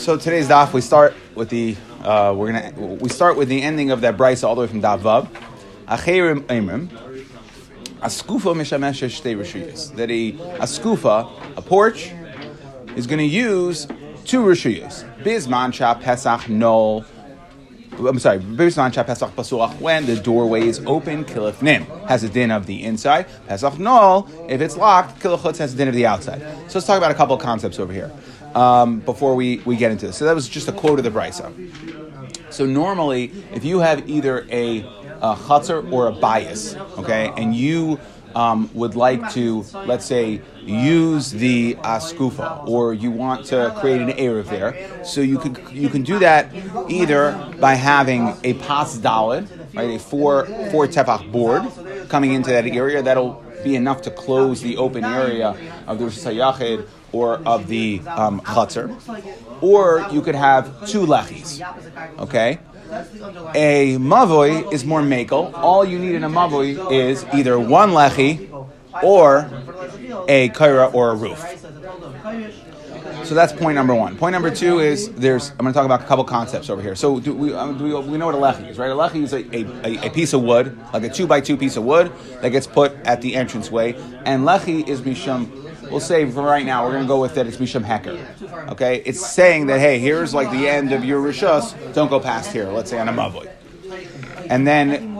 So today's daf, we start with the uh, we're gonna we start with the ending of that brisa all the way from daf vav. Acherim emrim. Askufa mishamesha shtei rishuyas. That a askufa, a porch, is going to use two rishuyas. Bizman cha pesach nol. I'm sorry, Bizman cha pesach pasuach. When the doorway is open, kilifnim has a din of the inside. Pesach nol, if it's locked, kilachutz has a din of the outside. So let's talk about a couple of concepts over here um, before we, we get into this. So that was just a quote of the brisa. So normally, if you have either a, a chutzner or a bias, okay, and you um, would like to, let's say, use the askufa, or you want to create an erev there, so you can you can do that either by having a pas dalid, right, a four four tefach board coming into that area that'll be enough to close the open area of the Rosh or of the um, or you could have two lechis. Okay, a mavoi is more makel. All you need in a mavoi is either one lechi or a kaira or a roof. So that's point number one. Point number two is there's. I'm going to talk about a couple concepts over here. So do we, um, do we, we know what a lechi is, right? A lechi is a, a, a, piece of wood, like a two by two piece of wood that gets put at the entranceway, and lechi is mishum we'll say for right now, we're going to go with that it's Misham Hecker. Okay? It's saying that, hey, here's like the end of your Rishus, don't go past here, let's say on a Mavoi. And then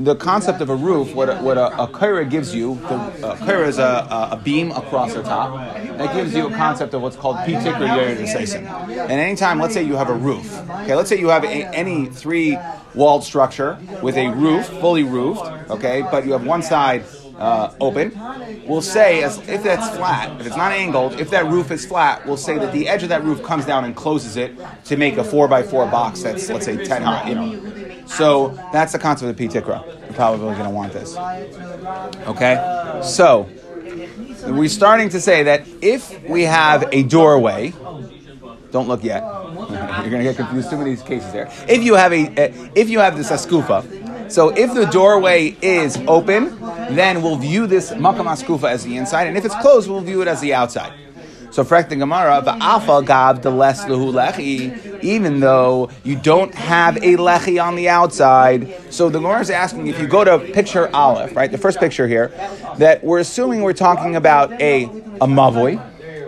the concept of a roof, what a, what a, a kaira gives you, the a kaira is a, a, beam across the top. That gives you a concept of what's called pitik or yerid And anytime, let's say you have a roof. Okay, let's say you have a, any three walled structure with a roof, fully roofed. Okay, but you have one side uh, open, we'll say as if that's flat, if it's not angled, if that roof is flat, we'll say that the edge of that roof comes down and closes it to make a four by four box that's let's say ten high, you know. So that's the concept of the P-Tikra. You're probably going to want this. Okay, so we're starting to say that if we have a doorway, don't look yet. You're going to get confused. Too many cases there. If you have a, if you have this askufa, so if the doorway is open, then we'll view this makam askufa as the inside, and if it's closed, we'll view it as the outside. So frek the Gemara, va'afa gab the less lehu lechi, even though you don't have a lechi on the outside. So the Gemara is asking if you go to picture aleph, right, the first picture here, that we're assuming we're talking about a a mavoi,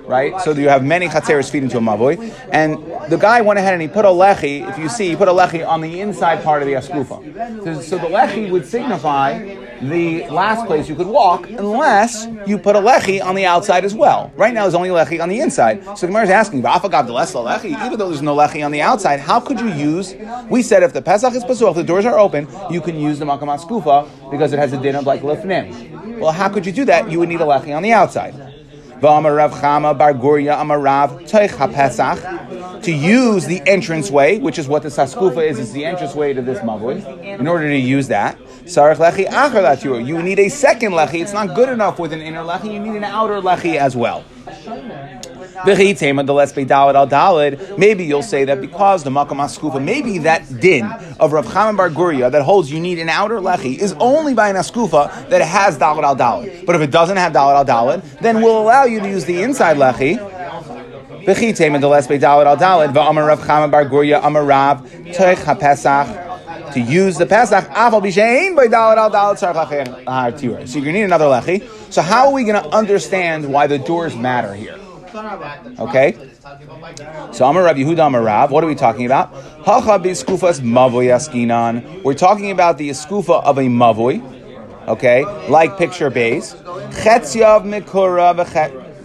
right? So you have many chatzeres feed into a mavoi, and the guy went ahead and he put a lechi. If you see, he put a lechi on the inside part of the askufa. So, so the lechi would signify the last place you could walk, unless you put a lechi on the outside as well. Right now, there's only lechi on the inside. So the Gemara is asking, lechi, even though there's no lechi on the outside, how could you use? We said if the pesach is pasuach, the doors are open, you can use the makam askufa because it has a din of like lifnim. Well, how could you do that? You would need a lechi on the outside. Rav Chama Bar Guria Amarav Pesach to use the entranceway, which is what the Saskufa is, is the entranceway to this Mavui. In order to use that, Sarach Lechi Achar You need a second Lechi. It's not good enough with an inner Lechi, you need an outer Lechi as well. Maybe you'll say that because the makam askufa, maybe that din of Rav Chaim Bar Guria that holds you need an outer lechi is only by an askufa that has dalad al dalad. But if it doesn't have dalad al dalad, then we'll allow you to use the inside lechi. To use the Pesach, so you're going to need another lechi. So how are we going to understand why the doors matter here? Okay? So Amar Rav Yehuda Amar Rav, what are we talking about? We're talking about the eskufa of a mavoy, okay, like picture base. Chetziav mikura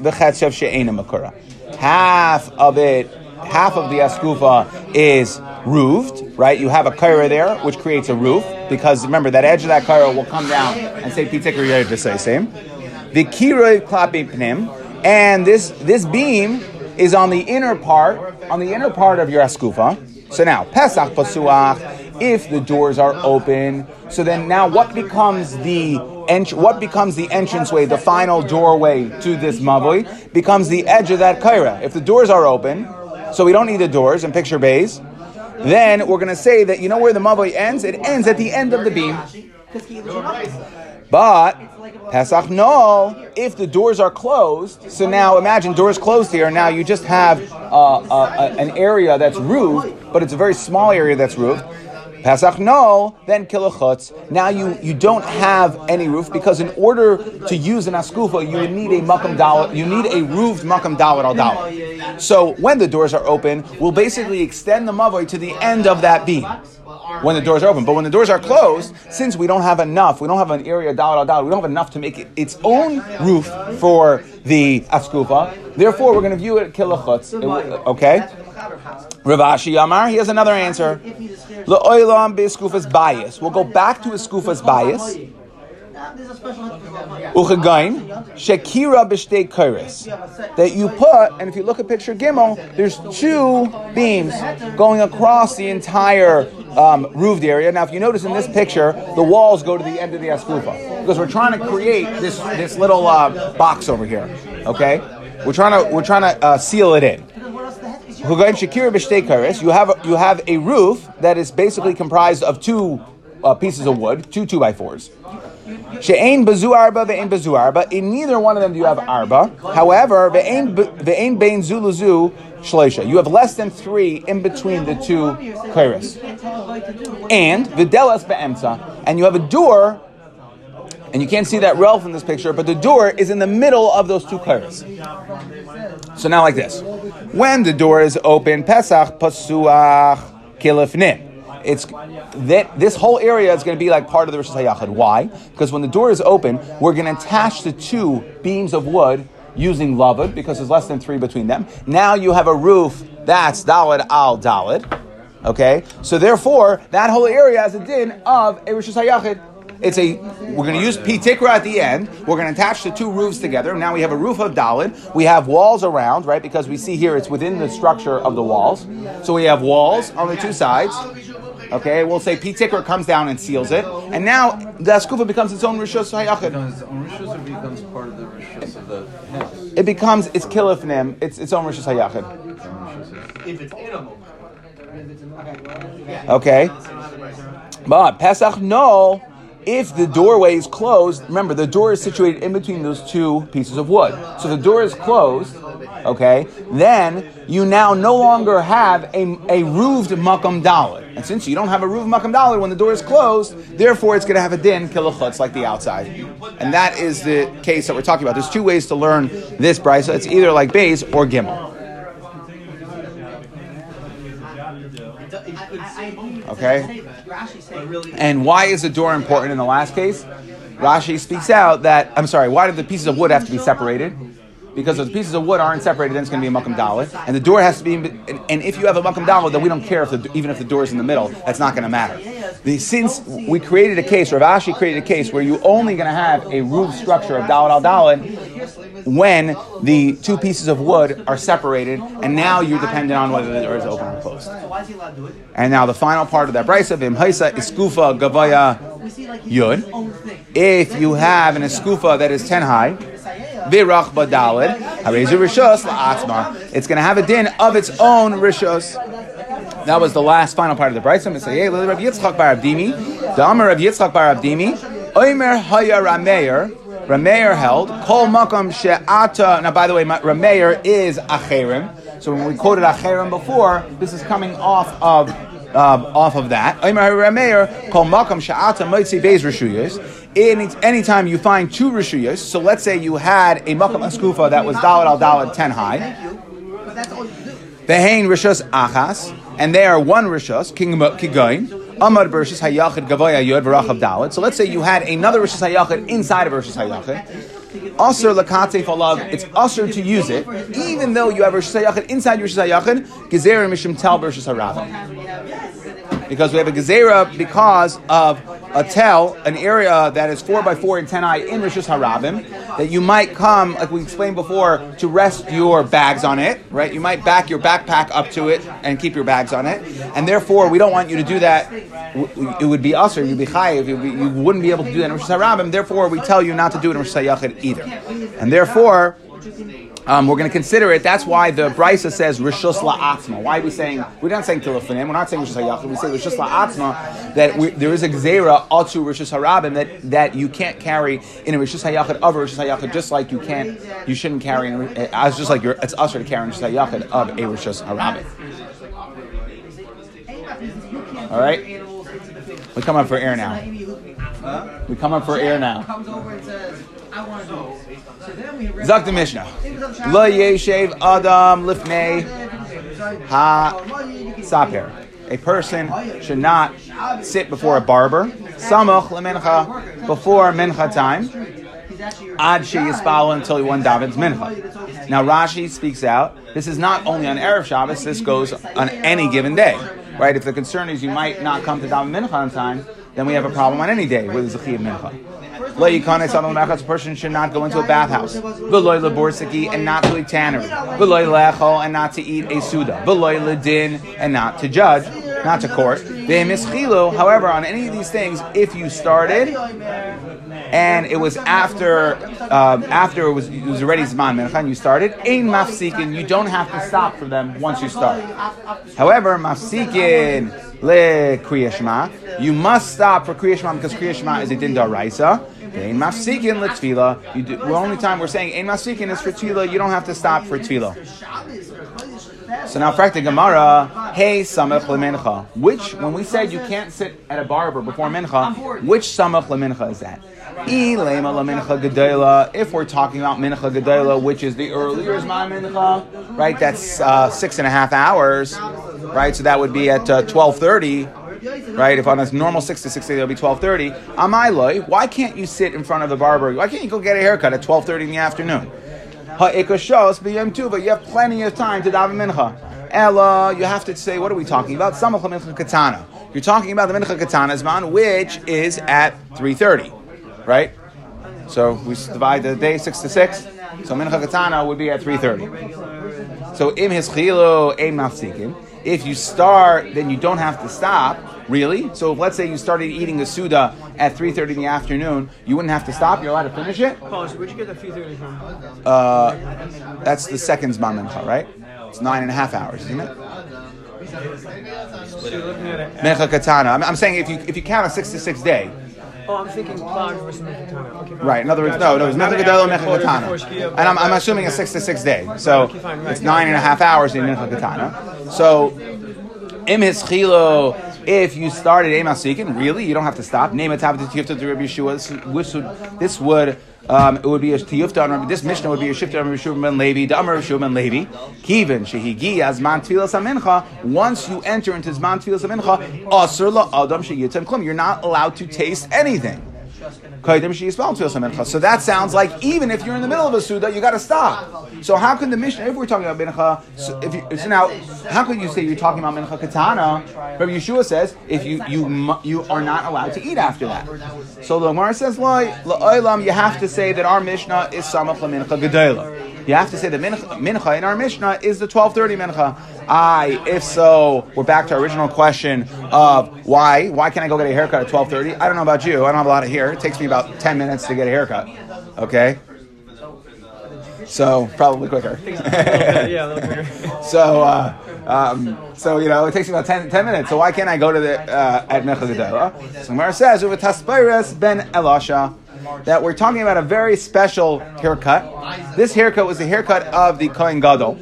v'chetziav she'ena mikura. Half of it, half of the eskufa is roofed, right? You have a kaira there, which creates a roof, because remember, that edge of that kaira will come down and say pitik to say same. The kiroi klapi pnim, and this this beam is on the inner part, on the inner part of your askufa. So now, Pesach Pasuach, if the doors are open, so then now what becomes the ent- what becomes the entranceway, the final doorway to this mavoi, becomes the edge of that kaira. If the doors are open, so we don't need the doors and picture bays, then we're going to say that you know where the mavoi ends? It ends at the end of the beam. But Pesach no, if the doors are closed, so now imagine doors closed here, now you just have uh, uh, an area that's roofed, but it's a very small area that's roofed. Pesach no, then kilachutz. Now you, you don't have any roof because in order to use an askufa, you need a makam dalit, you need a roofed makam dalit al dalit. So when the doors are open, we'll basically extend the mavoy to the end of that beam when the doors are open. But when the doors are closed, since we don't have enough, we don't have an area dalit al dalit, we don't have enough to make it its own roof for the askufa. Therefore, we're going to view it kilachutz. Okay. Rav Ashi Amar, he has another answer. Le'olam b'eskufas bias. We'll go back to eskufas bias. Uchagain, Shekira b'shtei kairis. That you put, and if you look at picture Gimel, there's two beams going across the entire um, roofed area. Now, if you notice in this picture, the walls go to the end of the eskufa because we're trying to create this this little uh, box over here. Okay, we're trying to we're trying to uh, seal it in. You have a, you have a roof that is basically comprised of two uh, pieces of wood, two two by fours. She'ain bazu arba ve'ain bazu arba. In neither one of them do you have arba. However, ve'ain ve'ain bein zuluzu shleisha. You have less than three in between the two kairis. And videlas be'emtza. And you have a door and you can't see that rel from this picture, but the door is in the middle of those two kairis. So now, like this: when the door is open, Pesach pasuach kilifnim. It's that this whole area is going to be like part of the Rosh Hashanah. Why? Because when the door is open, we're going to attach the two beams of wood using lavud because there's less than three between them. Now you have a roof that's dalid al dalid. Okay, so therefore that whole area has a din of a Rosh Hashanah. It's a we're going to use pitikra at the end. We're going to attach the two roofs together. Now we have a roof of dalid. We have walls around, right? Because we see here it's within the structure of the walls. So we have walls on the two sides. Okay, we'll say pitikra comes down and seals it, and now the askufa becomes its own rishos hayachid. No, its own rishos or becomes part of the rishos of the house. It becomes its kilifnim. It's its own rishos hayachid. If it's animal. Okay, but Pesach no. If the doorway is closed, remember the door is situated in between those two pieces of wood. So the door is closed, okay, then you now no longer have a, a roofed makam dalit. And since you don't have a roofed makam dalit when the door is closed, therefore it's going to have a din kilachutz like the outside. And that is the case that we're talking about. There's two ways to learn this brisa. It's either like Bays or Gimel. Okay? And why is the door important in the last case? Rashi speaks out that, I'm sorry, why do the pieces of wood have to be separated? Because if the pieces of wood aren't separated, then it's going to be a makam dalit, and the door has to be. And, if you have a makam dalit, then we don't care if the, even if the door is in the middle. That's not going to matter. The, since we created a case, Rav Ashi created a case where you're only going to have a roof structure of dalit al dalit when the two pieces of wood are separated, and now you're dependent on whether the door is open or closed. And now the final part of that brisa, vim haisa iskufa gavaya yud. If you have an iskufa that is ten high, virach badalid, harezu rishos la'atzma. It's going to have a din of its own rishos. That was the last final part of the brisa. Say, "Hey, Rav Yitzchak bar Abdimi, the Amar of Yitzchak bar Abdimi, Omer haya Rameir." Rameir held kol makam she'ata. Now, by the way, Rameir is acherim. So when we quoted acherim before, this is coming off of uh, off of that. Omer Rameir kol makam she'ata moitzi beis rishuyos. Any, anytime you find two rishuyos, so let's say you had a makam askufa that was dalad al dalad ten high. The Hain rishos achas, and they are one rishos king kigoin. Amar Bershis Hayachid Gavoya Yod V'Rachav Dalit. So let's say you had another Rishis Hayachid inside of Rishis Hayachid. Aser Lakate Falav, it's usher to use it, even though you have Rishis Hayachid inside Rishis Hayachid, Gezer Mishim Tel Bershis Haravim. Because we have a Gezerah because of a tel, an area that is 4 by 4 and 10 i in Rishis Harabim, that you might come, like we explained before, to rest your bags on it, right? You might back your backpack up to it and keep your bags on it. And therefore, we don't want you to do that. It would be us or you'd be chayiv. You wouldn't be able to do that in Rishis Harabim. Therefore, we tell you not to do it in Rishis Hayachid either. And therefore, Um, we're going to consider it. That's why the Brisa says Rishus La'atzma. Why are we saying, we're not saying Tilafinim, we're not saying Rishus HaYachid, we say Rishus La'atzma, that we, there is a Gzera, Atu Rishus Harabim, that, that you can't carry in a Rishus HaYachid of a Rishus HaYachid, just like you can't, you shouldn't carry, in uh, just like you're, it's usher to carry in Rishus HaYachid of a Rishus Harabim. All right? We come up for air now. We come up for air now. Comes over and says, I want to do this. So then we Zak the Mishnah. Lo yeshev adam lifnei ha saper. A person should not sit before a barber. Samach lemincha before mincha time. Ad she yispal until he one davens mincha. Now Rashi speaks out. This is not only on erev Shabbos. This goes on any given day, right? If the concern is you might not come to daven mincha on time, then we have a problem on any day with zechiyah mincha. Lo yikanes adam lemachas, a person should not go into a bathhouse. V'loy leborsiki, and not to a tannery. V'loy lechol, and not to eat a suda. V'loy ledin, and not to judge, not to court. Ve'mischilu, however, on any of these things, if you started, and it was after um, after it was, it was already Zman Mincha you started, Ein Mafsikin, you don't have to stop for them once you start. However, Mafsikin le Kriya Shema, you must stop for Kriya Shema because Kriya Shema is a din daraisa. Ein Mafsikin le do, the only time we're saying Ein Mafsikin is for Tefillah, you don't have to stop for Tefillah. So now, fact Gemara, hey samach lemincha. Which, when we said you can't sit at a barber before mincha, which samach lemincha is that? If we're talking about mincha gedela, which is the earlier zman mincha, right? That's uh, six and a half hours, right? So that would be at uh, twelve thirty. Right, if on a normal six to six, it'll be twelve thirty. Amai why can't you sit in front of the barber? Why can't you go get a haircut at twelve thirty in the afternoon? Ha'ikashos b'yom tuva. You have plenty of time to daven mincha. Ella, you have to say, what are we talking about? Samach mincha katana. You're talking about the mincha katana zman, which is at three thirty, right? So we divide the day six to six. So mincha katana would be at three thirty. So im hischilo ein mafsikin. If you start, then you don't have to stop. Really? So if, let's say you started eating a suda at 3.30 in the afternoon, you wouldn't have to stop? You're allowed to finish it? Pause. Where'd you get the 330 from? Uh, that's the second Zman Mincha, right? It's nine and a half hours, isn't it? So you're looking at it. Mincha Katana. I'm, I'm saying if you if you count a six to six day, Oh, I'm thinking versus. Okay, right? In other words, no, no, it's Mincha Gadol and Mincha Katana, and I'm, I'm assuming a six to six day. So it's nine and a half hours in Mincha Katana. So im hischilo. If you started Emasikin, really, you don't have to stop. Name it Tabbat Tiyufta to Rabbi Yeshua. This would um, it would be a Tiyufta this Mishnah would be a Shifta on Rabbi ben Levi, the Rabbi ben Levi. Kivin shehigi as man amincha. Once you enter into zman tfilas amincha, asur la adam sheyitzem klum. You're not allowed to taste anything. So that sounds like even if you're in the middle of a suda, you got to stop. So how can the mission? if we're talking about mincha, so if you, so now, how could you say you're talking about mincha katana? Rabbi Yeshua says if you you you are not allowed to eat after that. So the Gemara says, "Loi la'olam." You have to say that our Mishnah is samach mincha gedela. You have to say the mincha, mincha in our Mishnah is the twelve thirty mincha. I, if so, we're back to our original question of why why can't I go get a haircut at twelve thirty? I don't know about you. I don't have a lot of hair. It takes me about ten minutes to get a haircut. Okay. So probably quicker. So, uh, um, so you know, it takes me about 10, 10 minutes. So why can't I go to the uh, at Mechel Gedera? So Gemara says over Taspairas ben Elasha that we're talking about a very special haircut. This haircut was the haircut of the Kohen Gadol.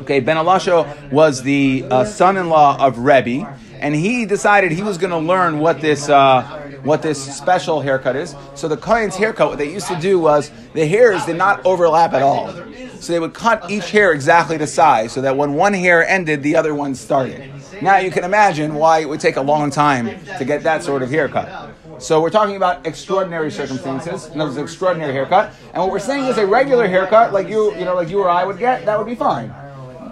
Okay, Ben Elasha was the uh, son-in-law of Rebbe, and he decided he was going to learn what this uh, what this special haircut is. So the Kohen's haircut, what they used to do was the hairs did not overlap at all. So they would cut each hair exactly to size, so that when one hair ended, the other one started. Now you can imagine why it would take a long time to get that sort of haircut. So we're talking about extraordinary circumstances, it was an extraordinary haircut. And what we're saying is a regular haircut, like you, you know, like you or I would get, that would be fine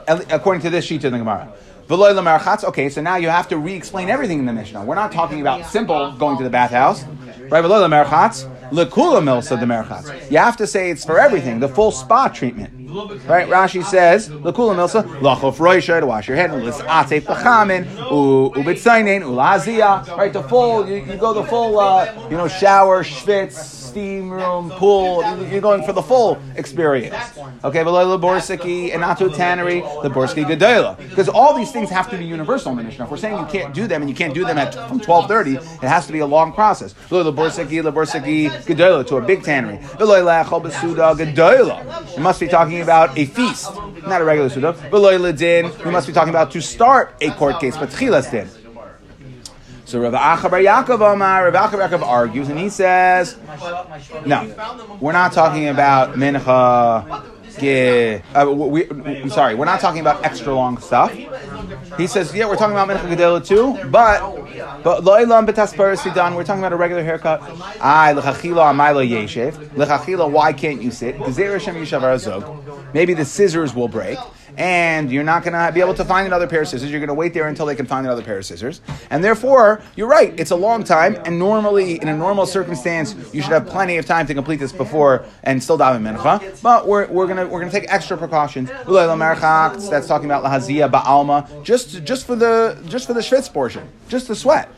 according to this sheet in the Gemara. Okay, so now you have to re-explain everything in the Mishnah. We're not talking about simple going to the bathhouse, right? L'kula milsa the merchatz. You have to say it's for everything, the full spa treatment, right? Rashi says l'kula milsa lachof roisha to wash your head, l'sate pachamin, ubitzainin, ulazia, right? The full, you, you go the full, uh, you know, shower, schwitz, steam room, pool. You're going for the full experience. Okay, but Laborsiki and not to a tannery, Laborsiki Gedola. Because all these things have to be universal in the Mishnah. If we're saying you can't do them and you can't do them at from 1230, it has to be a long process. Laborsiki, Laborsiki Gedola to a big tannery. It must be talking about a feast, not a regular Suda. We must be talking about to start a court case, but Tchilas Din. So Rav Acha bar Yaakov Omar, Rav Acha bar Yaakov argues, and he says, no, we're not talking about mincha. Uh, we, I'm sorry, we're not talking about extra long stuff. He says, yeah, we're talking about mincha gedela too, but but lo'ilam betasparis sidan. We're talking about a regular haircut. I lechachila amayla yeshev lechachila. Why can't you sit? Maybe the scissors will break. And you're not going to be able to find another pair of scissors. You're going to wait there until they can find another pair of scissors. And therefore, you're right. It's a long time. And normally, in a normal circumstance, you should have plenty of time to complete this before and still daven mincha. But we're, we're going we're gonna take extra precautions. That's talking about lahazia ba'alma, just just for the just for the schwitz portion, just the sweat.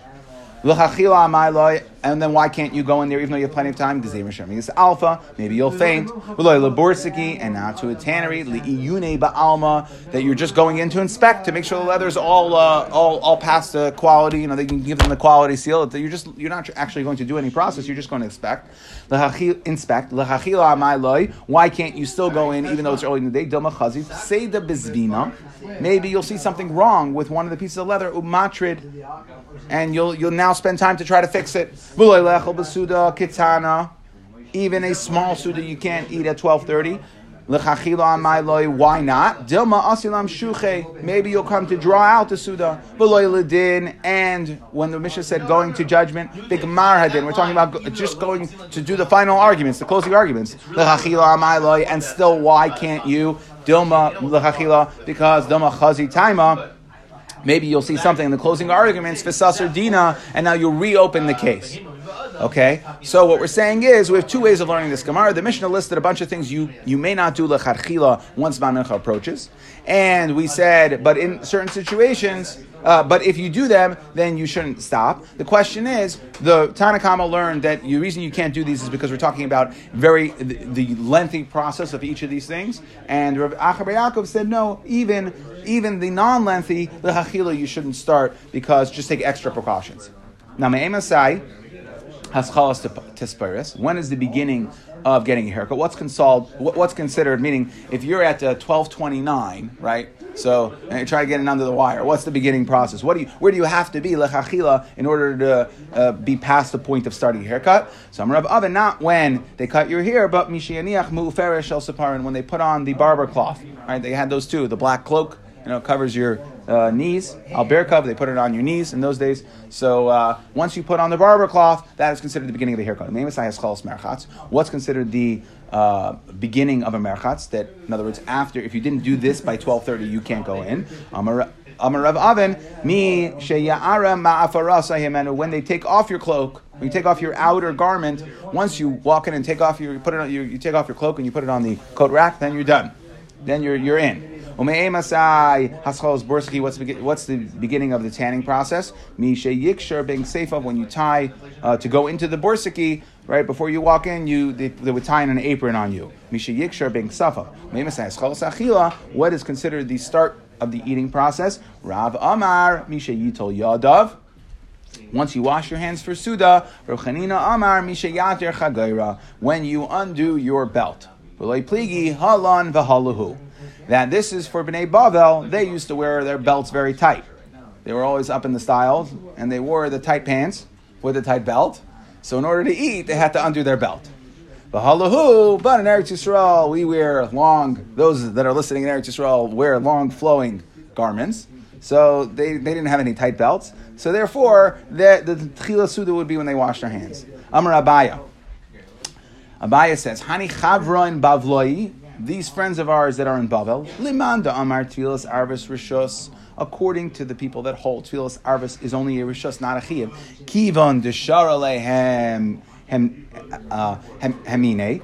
And then why can't you go in there even though you have plenty of time? Because it's alpha, maybe you'll faint. V'loi laborsiki, and not to a tannery, li'iyune ba'alma, that you're just going in to inspect to make sure the leather's all uh, all all past the quality. You know they can give them the quality seal. That you're just you're not actually going to do any process. You're just going to inspect. Inspect. Amayloi. Why can't you still go in even though it's early in the day? Dilma. Say the bizvina. Maybe you'll see something wrong with one of the pieces of leather. Umatrid and you'll you'll now spend time to try to fix it. Kitana, even a small suda you can't eat at twelve thirty. L'chachila amayloi, why not? Dilma asilam shuche. Maybe you'll come to draw out the suda. Ledin, and when the Mishnah said going to judgment, bigmar hadin. We're talking about just going to do the final arguments, the closing arguments. And still, why can't you? Dilma l'chachila, because dilma chazi taima. Maybe you'll see something in the closing arguments, Fisasar Dina, and now you'll reopen the case. Okay? So what we're saying is we have two ways of learning this Gemara. The Mishnah listed a bunch of things you, you may not do lecharchila once Manucha approaches. And we said, but in certain situations, uh, but if you do them, then you shouldn't stop. The question is, the Tanakama learned that the reason you can't do these is because we're talking about very the, the lengthy process of each of these things. And Rav Acha bar Yaakov said, no, even even the non-lengthy the hachila you shouldn't start because just take extra precautions. Now, me'emasai haschalas tisparis. When is the beginning of getting a haircut? What's consoled? what- What's considered? Meaning, if you're at uh, twelve twenty nine, right? So, and you try to get it under the wire. What's the beginning process? What do you? Where do you have to be lechachila in order to uh, be past the point of starting a haircut? So, I'm Rav Avin, not when they cut your hair, but mishianiach mu'uferish el saparin when they put on the barber cloth. Right? They had those too. The black cloak you know, covers your uh, knees. Alberca, they put it on your knees in those days. So uh, once you put on the barber cloth, that is considered the beginning of the haircut. What's considered the uh, beginning of a merchatz? That, in other words, after, if you didn't do this by 12.30, you can't go in. Amar Rav Avin, mi sheya'ara ma'afarasahim, when they take off your cloak, when you take off your outer garment, once you walk in and take off your, you put it on, you, you take off your cloak and you put it on the coat rack, then you're done. Then you're, you're in. What's the, beginning of the tanning process? Misha Yikshar being safe of when you tie uh, to go into the Borsiki, right before you walk in, you they, they would tie an apron on you. What is considered the start of the eating process? Rav Amar, Misha Yitol Yadav. Once you wash your hands for Suda, Rav Chanina Amar, Misha Yater Chagayra, when you undo your belt. Halan v'halahu that this is for Bnei Bavel. They used to wear their belts very tight. They were always up in the styles, and they wore the tight pants with the tight belt. So in order to eat, they had to undo their belt. V'halahu, but in Eretz Yisrael, we wear long. Those that are listening in Eretz Yisrael wear long, flowing garments. So they, they didn't have any tight belts. So therefore, the the tchila suda would be when they washed their hands. Amar Abaya. Abaya says, Hani chavra in Bavloi, these friends of ours that are in Bavel, limanda amar tfilas arvis rishos, according to the people that hold tfilas arvis is only a rishos, not a chiyav. Kivon deshara lehem hem uh, hem hemine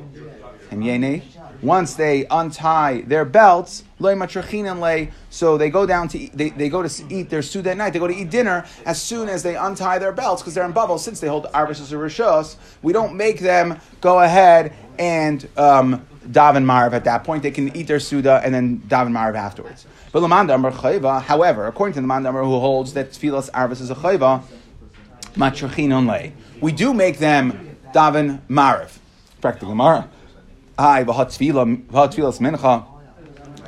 hemyene once they untie their belts, loy matrachinan lay, so they go down to eat, they, they go to eat their suda at night. They go to eat dinner as soon as they untie their belts because they're in Bavel. Since they hold arvis or rishos, we don't make them go ahead and um, daven marv at that point. They can eat their suda and then daven marv afterwards. But Lamanda Amar Chayva, however, according to the Lamanda Amar who holds that tefillas arvis is a chayva, matrachinan lay, we do make them daven marv. Practical Gemara. Hi, v'hat tefillas mincha.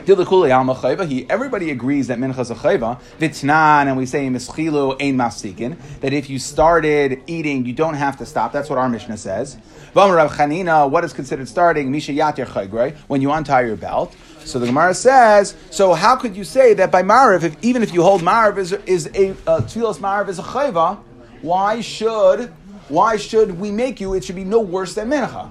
Everybody agrees that mincha is a chayva. Vitnan, and we say mischilu ein mafsikin, that if you started eating, you don't have to stop. That's what our Mishnah says. What is considered starting? Misha yatir chaygrei, when you untie your belt. So the Gemara says, so how could you say that by Mariv, if, even if you hold Mariv is, is a uh, tefillas is a chayva, why should why should we make you? It should be no worse than mincha.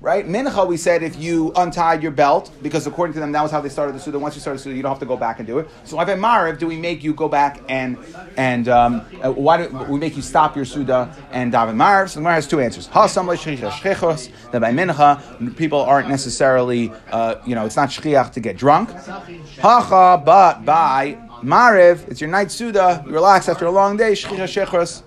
Right? Mincha, we said if you untied your belt, because according to them, that was how they started the Suda. Once you start the Suda, you don't have to go back and do it. So, by Mariv do we make you go back and, and um, uh, why do we make you stop your Suda and daven Mariv? So, the has two answers. That by Mincha, people aren't necessarily, uh, you know, it's not shchiach to get drunk. Hacha, but by Mariv, it's your night Suda, you relax after a long day, shchiach shechros.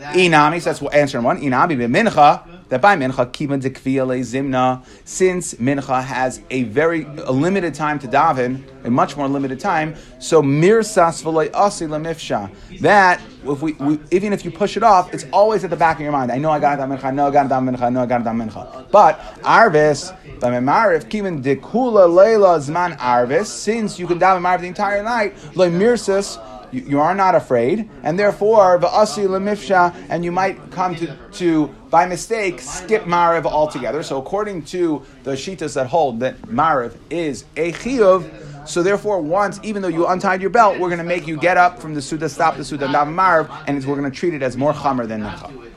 Inami, so that's answer one. Inami mincha that by mincha kivan dekvia zimna, since mincha has a very a limited time to daven, a much more limited time. So mirsas v'loy asi lemifsha. That if we, we, even if you push it off, it's always at the back of your mind. I know I got to daven mincha. I know I got to daven mincha. Know I got to daven mincha. But arvis by memarif kivan dekula leila zman arvis, since you can daven marv the entire night, loy mirsas you, you are not afraid, and therefore va'asi lemifsha, and you might come to, to by mistake skip mariv altogether. So according to the shitas that hold that mariv is a chiyuv, so therefore once even though you untied your belt, we're going to make you get up from the suda, stop the suda, daven mariv, and we're going to treat it as more chamer than mincha.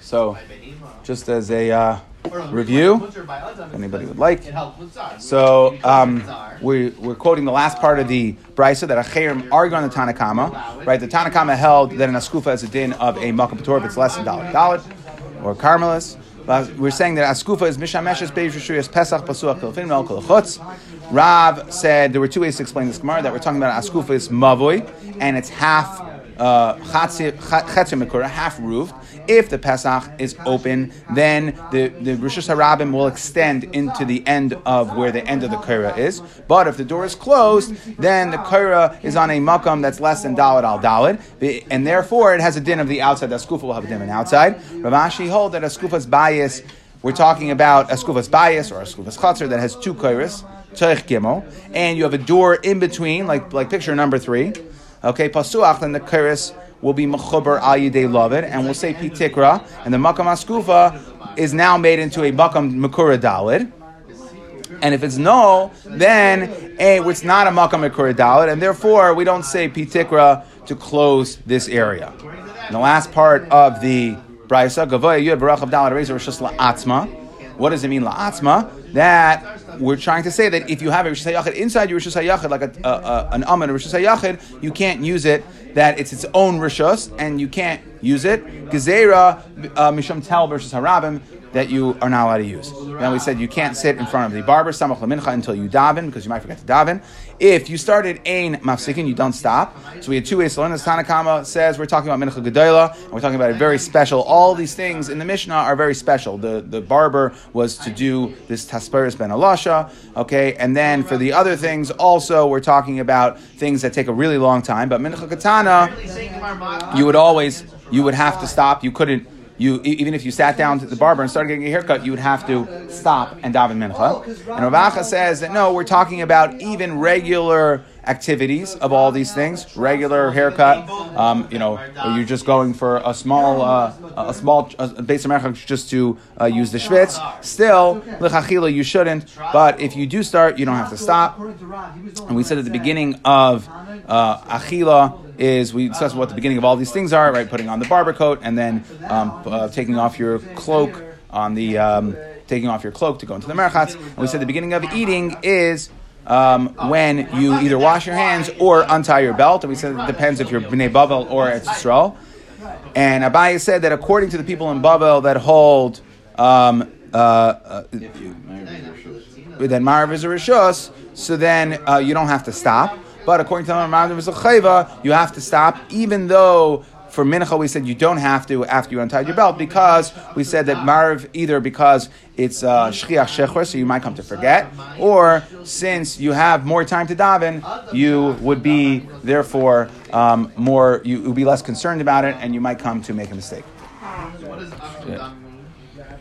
So, just as a uh, review, anybody would like. So um, we, we're quoting the last part of the brisa that Acherim argue on the Tanakama. Right, the Tanakama held that an askufa is a din of a makam if it's less than dollar dollar or carmelis. But we're saying that askufa is mishameshes beiv rishuyas pesach pasuach pilfin mel kolachutz. Rav said there were two ways to explain this gemara that we're talking about askufa is mavoi and it's half uh, half roofed. If the Pesach is open, then the, the Rosh Hashanah will extend into the end of where the end of the Kaira is. But if the door is closed, then the Kaira is on a makam that's less than Dalad al Dalad, and therefore it has a din of the outside. The Skufa will have a din the outside. Rav Ashi hold that a Skufa's bias, we're talking about a Skufa's bias or a Skufa's Chatzar that has two Kairas. Gimel, and you have a door in between, like like picture number three. Okay, pasuach, then the kuris will be mechuber al yidei and we'll say pitikra, and the makam askufa is now made into a makam makura dalid. And if it's no, then a, it's not a makam makura dalid, and therefore we don't say pitikra to close this area. And the last part of the brisa, gavoya yud barach of dalid rezer just la'atzma. What does it mean la'atzma? That we're trying to say that if you have a Hashanah inside your Hashanah, like a, a, a, an Amen Hashanah, you can't use it. That it's its own Rishos, and you can't use it. Gezerah uh, Misham Tel versus Harabim that you are not allowed to use. Now we said you can't sit in front of the barber samach lamincha until you daven because you might forget to daven. If you started ein mafsikin, you don't stop. So we had two ways to learn this. Tanakama says we're talking about mincha gedola, and we're talking about a very special. All these things in the Mishnah are very special. The the barber was to do this tasperis ben alasha, okay, and then for the other things also we're talking about things that take a really long time. But mincha katana, you would always you would have to stop. You couldn't you even if you sat down to the barber and started getting a haircut, you would have to stop and daven mincha. And Rav Acha says that no, we're talking about even regular activities of all these things, regular haircut. Um, you know, you're just going for a small, uh, a small base of just to uh, use the schwitz. Still, lechachila, you shouldn't. But if you do start, you don't have to stop. And we said at the beginning of uh, achila is we discussed what the beginning of all these things are, right? Putting on the barber coat and then um, uh, taking off your cloak on the um, taking off your cloak to go into the merchatz. And we said the beginning of eating is um, when you either wash your hands or untie your belt. And we said it depends if you're bnei Bavel or Eretz Yisrael. And Abaye said that according to the people in Bavel that hold um, uh, uh, then Marav is a Rishus, so then uh, you don't have to stop. But according to Marav is a Chayva, you have to stop, even though for Mincha we said you don't have to after you untied your belt, because we said that Marav either because it's uh, Shchiach Shechor, so you might come to forget, or since you have more time to daven, you would be therefore um, more, you would be less concerned about it, and you might come to make a mistake. Akhdam